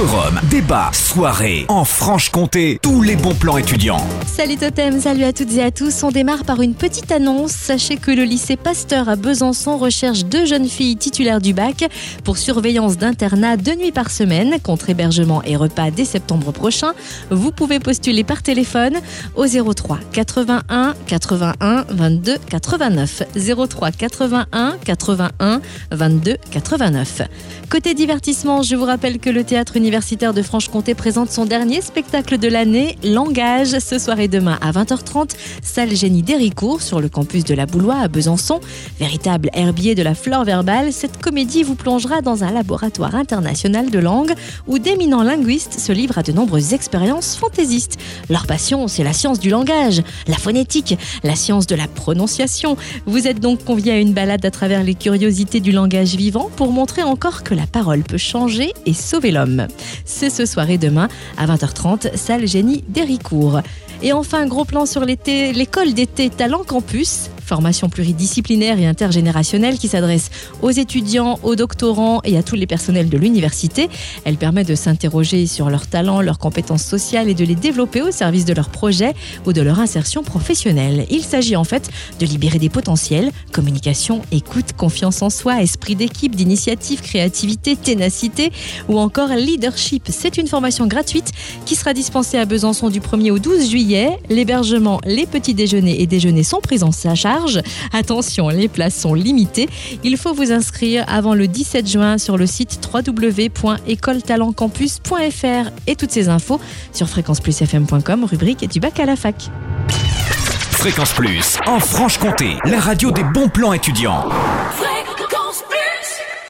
Forum, débat, soirée, en Franche-Comté, tous les bons plans étudiants. Salut Totem, salut à toutes et à tous. On démarre par une petite annonce. Sachez que le lycée Pasteur à Besançon recherche deux jeunes filles titulaires du bac pour surveillance d'internat deux nuits par semaine, contre hébergement et repas dès septembre prochain. Vous pouvez postuler par téléphone au 03 81 81 22 89. 03 81 81 22 89. Côté divertissement, je vous rappelle que le théâtre universitaire de Franche-Comté présente son dernier spectacle de l'année, Langage, ce soir et demain à 20h30, salle Génie d'Héricourt sur le campus de la Boulois à Besançon. Véritable herbier de la flore verbale, cette comédie vous plongera dans un laboratoire international de langue où d'éminents linguistes se livrent à de nombreuses expériences fantaisistes. Leur passion, c'est la science du langage, la phonétique, la science de la prononciation. Vous êtes donc conviés à une balade à travers les curiosités du langage vivant pour montrer encore que la parole peut changer et sauver l'homme. C'est ce soir et demain à 20h30, salle Génie d'Héricourt. Et enfin, gros plan sur l'été, l'école d'été Talent Campus, formation pluridisciplinaire et intergénérationnelle qui s'adresse aux étudiants, aux doctorants et à tous les personnels de l'université. Elle permet de s'interroger sur leurs talents, leurs compétences sociales et de les développer au service de leurs projets ou de leur insertion professionnelle. Il s'agit en fait de libérer des potentiels, communication, écoute, confiance en soi, esprit d'équipe, d'initiative, créativité, ténacité ou encore leadership. C'est une formation gratuite qui sera dispensée à Besançon du 1er au 12 juillet L'hébergement, les petits déjeuners et déjeuners sont pris en charge. Attention, les places sont limitées. Il faut vous inscrire avant le 17 juin sur le site www.écoletalentcampus.fr et toutes ces infos sur fréquenceplusfm.com, rubrique du bac à la fac. Fréquence Plus, en Franche-Comté, la radio des bons plans étudiants.